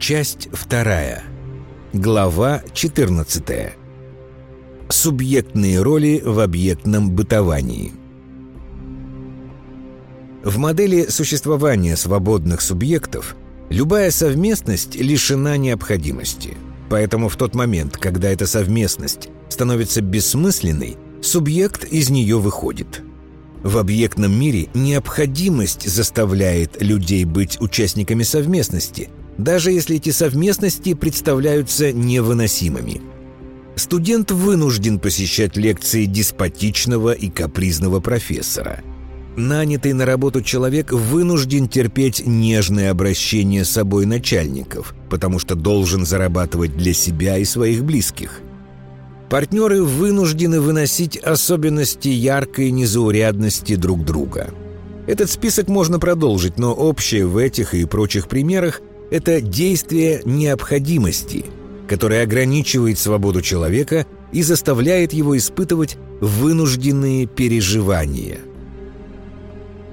Часть вторая. Глава 14. Субъектные роли в объектном бытовании. В модели существования свободных субъектов любая совместность лишена необходимости. Поэтому в тот момент, когда эта совместность становится бессмысленной, субъект из нее выходит. В объектном мире необходимость заставляет людей быть участниками совместности, даже если эти совместности представляются невыносимыми. Студент вынужден посещать лекции деспотичного и капризного профессора. Нанятый на работу человек вынужден терпеть нежное обращение с собой начальников, потому что должен зарабатывать для себя и своих близких. Партнеры вынуждены выносить особенности яркой незаурядности друг друга. Этот список можно продолжить, но общее в этих и прочих примерах это действие необходимости, которое ограничивает свободу человека и заставляет его испытывать вынужденные переживания.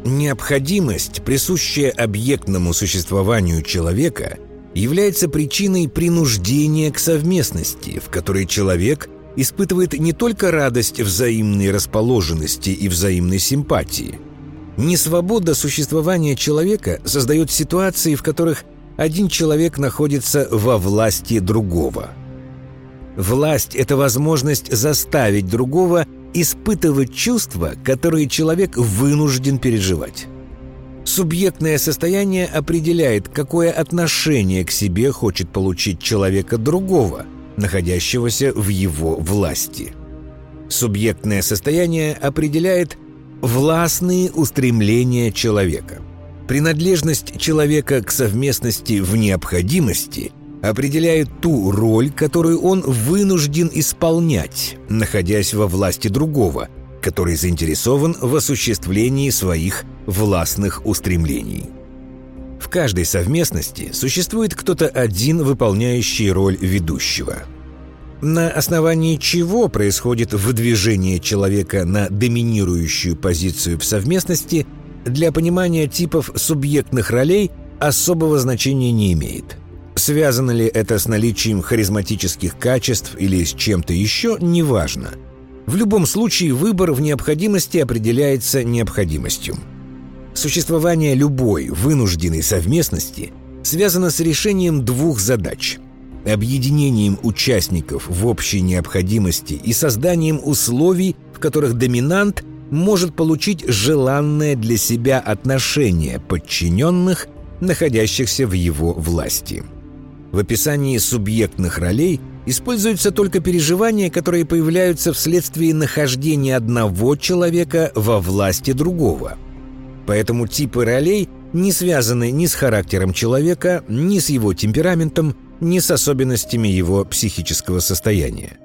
Необходимость, присущая объектному существованию человека, является причиной принуждения к совместности, в которой человек испытывает не только радость взаимной расположенности и взаимной симпатии. Несвобода существования человека создает ситуации, в которых один человек находится во власти другого. Власть – это возможность заставить другого испытывать чувства, которые человек вынужден переживать. Субъектное состояние определяет, какое отношение к себе хочет получить человека другого, находящегося в его власти. Субъектное состояние определяет властные устремления человека. Принадлежность человека к совместности в необходимости определяет ту роль, которую он вынужден исполнять, находясь во власти другого, который заинтересован в осуществлении своих властных устремлений. В каждой совместности существует кто-то один, выполняющий роль ведущего. На основании чего происходит выдвижение человека на доминирующую позицию в совместности – для понимания типов субъектных ролей особого значения не имеет. Связано ли это с наличием харизматических качеств или с чем-то еще, неважно. В любом случае выбор в необходимости определяется необходимостью. Существование любой вынужденной совместности связано с решением двух задач – объединением участников в общей необходимости и созданием условий, в которых доминант – может получить желанное для себя отношение подчиненных, находящихся в его власти. В описании субъектных ролей используются только переживания, которые появляются вследствие нахождения одного человека во власти другого. Поэтому типы ролей не связаны ни с характером человека, ни с его темпераментом, ни с особенностями его психического состояния.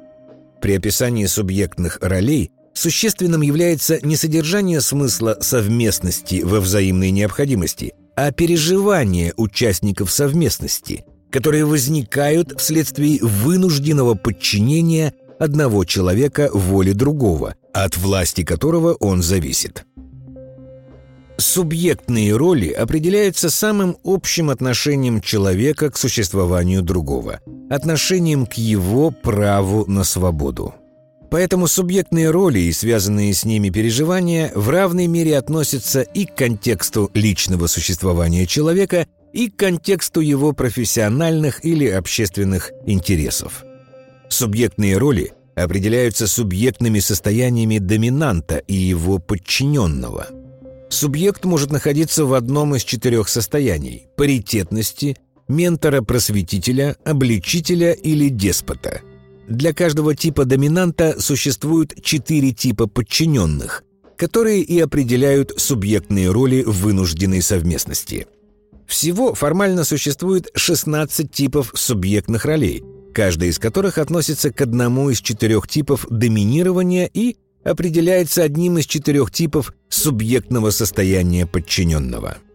При описании субъектных ролей – Существенным является не содержание смысла совместности во взаимной необходимости, а переживания участников совместности, которые возникают вследствие вынужденного подчинения одного человека воле другого, от власти которого он зависит. Субъектные роли определяются самым общим отношением человека к существованию другого, отношением к его праву на свободу. Поэтому субъектные роли и связанные с ними переживания в равной мере относятся и к контексту личного существования человека, и к контексту его профессиональных или общественных интересов. Субъектные роли определяются субъектными состояниями доминанта и его подчиненного. Субъект может находиться в одном из четырех состояний – паритетности, ментора-просветителя, обличителя или деспота – для каждого типа доминанта существуют четыре типа подчиненных, которые и определяют субъектные роли в вынужденной совместности. Всего формально существует 16 типов субъектных ролей, каждая из которых относится к одному из четырех типов доминирования и определяется одним из четырех типов субъектного состояния подчиненного –